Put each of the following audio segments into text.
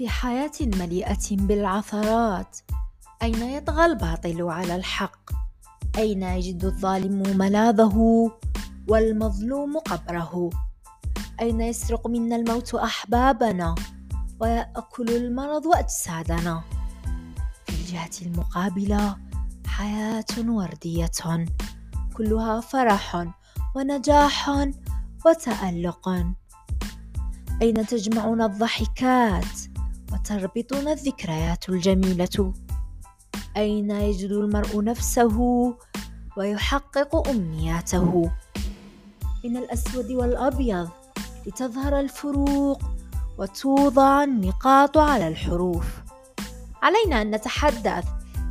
في حياة مليئة بالعثرات. أين يطغى الباطل على الحق؟ أين يجد الظالم ملاذه والمظلوم قبره؟ أين يسرق منا الموت أحبابنا ويأكل المرض أجسادنا؟ في الجهة المقابلة حياة وردية كلها فرح ونجاح وتألق. أين تجمعنا الضحكات؟ وتربطنا الذكريات الجميلة. أين يجد المرء نفسه ويحقق أمنياته؟ من الأسود والأبيض لتظهر الفروق وتوضع النقاط على الحروف. علينا أن نتحدث.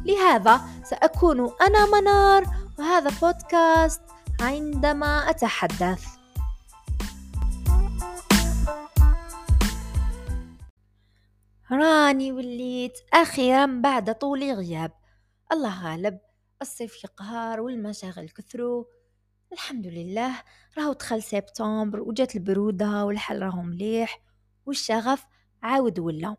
لهذا سأكون أنا منار وهذا بودكاست عندما أتحدث. راني وليت أخيرا بعد طول غياب. الله غالب الصيف يقهر والمشاغل كثروا الحمد لله راهو دخل سبتمبر وجات البرودة والحل راهو مليح والشغف عاود ولا.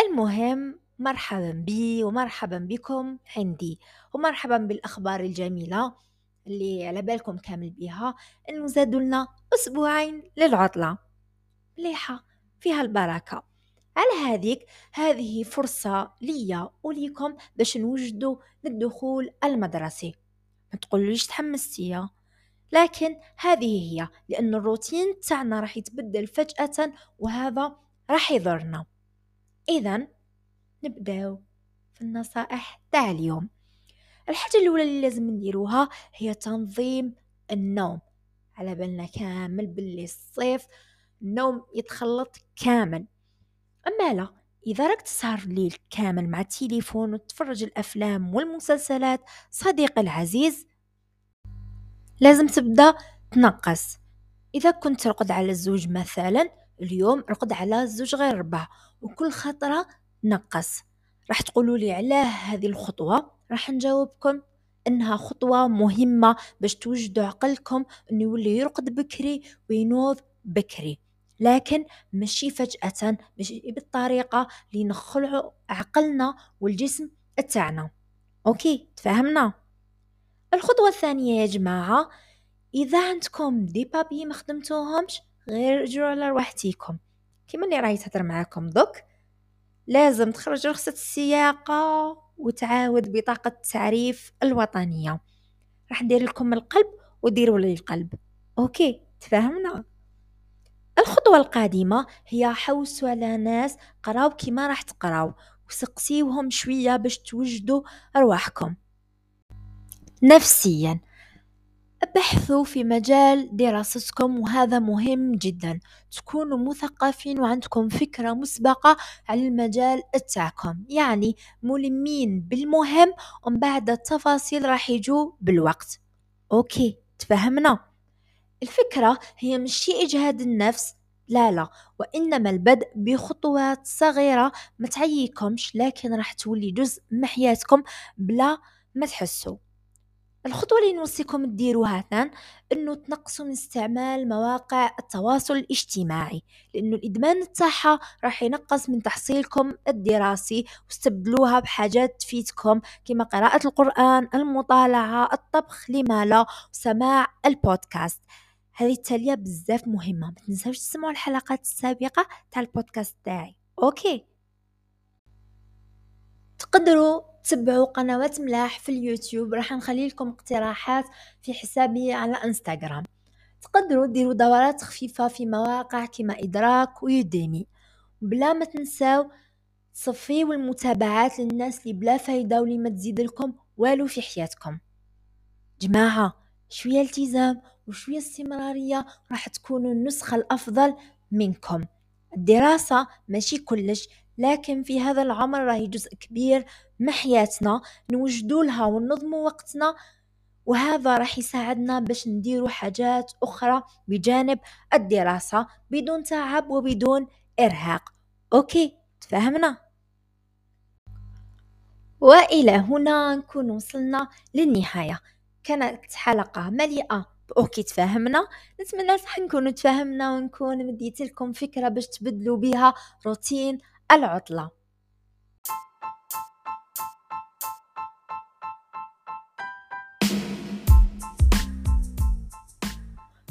المهم مرحبا بي ومرحبا بكم عندي ومرحبا بالأخبار الجميلة اللي على بالكم كامل بيها إنه زادوا لنا أسبوعين للعطلة. مليحة فيها البركة. على هذيك؟ هذه فرصة ليا وليكم باش نوجدوا للدخول المدرسي. ما تقوليش تحمستي لكن هذه هي لأن الروتين تاعنا راح يتبدل فجأة وهذا راح يضرنا. إذا نبداو في النصائح تاع اليوم. الحاجة الأولى اللي لازم نديروها هي تنظيم النوم. على بالنا كامل باللي الصيف النوم يتخلط كامل. أما لا إذا راك تسهر الليل كامل مع التليفون وتتفرج الأفلام والمسلسلات صديقي العزيز لازم تبدأ تنقص. إذا كنت ترقد على الزوج مثلا اليوم رقد على الزوج غير ربع وكل خطرة نقص. راح تقولوا لي علاه هذه الخطوة؟ راح نجاوبكم إنها خطوة مهمة باش توجدوا عقلكم إنه يولي يرقد بكري وينوض بكري. لكن ماشي فجأة ماشي بالطريقة اللي نخلعوا عقلنا والجسم تاعنا أوكي تفهمنا؟ الخطوة الثانية يا جماعة إذا عندكم دي بابي ما خدمتوهمش غير رجعوا على رواحتيكم كيما اللي راهي تهضر معاكم دوك لازم تخرج رخصة السياقة وتعاود بطاقة التعريف الوطنية. راح ندير لكم القلب وديروا لي القلب. أوكي تفهمنا؟ الخطوة القادمة هي حوسوا على ناس قراو كيما راح تقراو وسقسيوهم شوية باش توجدوا أرواحكم. نفسيا ابحثوا في مجال دراستكم وهذا مهم جدا. تكونوا مثقفين وعندكم فكرة مسبقة على المجال تاعكم يعني ملمين بالمهم ومن بعد التفاصيل راح يجوا بالوقت. أوكي تفهمنا؟ الفكرة هي مش إجهاد النفس. لا لا وإنما البدء بخطوات صغيرة. ما تعييكمش لكن راح تولي جزء من حياتكم بلا ما تحسوا. الخطوة اللي نوصيكم تديروها ثان إنه تنقصوا من استعمال مواقع التواصل الاجتماعي. لأنه الإدمان تاعها راح ينقص من تحصيلكم الدراسي واستبدلوها بحاجات تفيدكم كما قراءة القرآن المطالعة الطبخ لما لا وسماع البودكاست. هذه التالية بزاف مهمة ما تنساوش تسمعوا الحلقات السابقة تاع البودكاست تاعي. OK. تقدروا تتبعوا قنوات ملاح في اليوتيوب راح نخلي لكم اقتراحات في حسابي على إنستغرام. تقدروا ديروا دورات خفيفة في مواقع كما إدراك و Udemy بلا ما تنساو تصفيو المتابعات للناس اللي بلا فايدة واللي ما تزيد لكم والو في حياتكم. جماعة شوية التزام وشوية استمرارية راح تكونوا النسخة الأفضل منكم. الدراسة ماشي كلش لكن في هذا العمر راهي جزء كبير من حياتنا نوجدوا لها وننظموا وقتنا وهذا راح يساعدنا باش نديروا حاجات أخرى بجانب الدراسة بدون تعب وبدون إرهاق. OK تفاهمنا؟ وإلى هنا نكون وصلنا للنهاية. كانت حلقة مليئة OK تفاهمنا نتمنى صح نكونوا تفاهمنا ونكون مديت لكم فكرة باش تبدلوا بها روتين العطلة.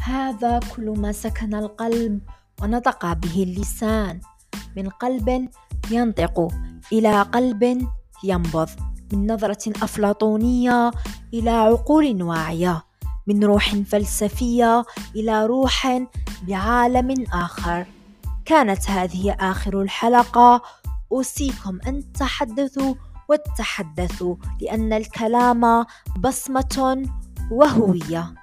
هذا كل ما سكن القلب ونطق به اللسان من قلب ينطق إلى قلب ينبض من نظرة أفلاطونية إلى عقول واعية. من روح فلسفية إلى روح بعالم آخر. كانت هذه آخر الحلقة. أوصيكم أن تحدثوا وتحدثوا لأن الكلام بصمة وهوية.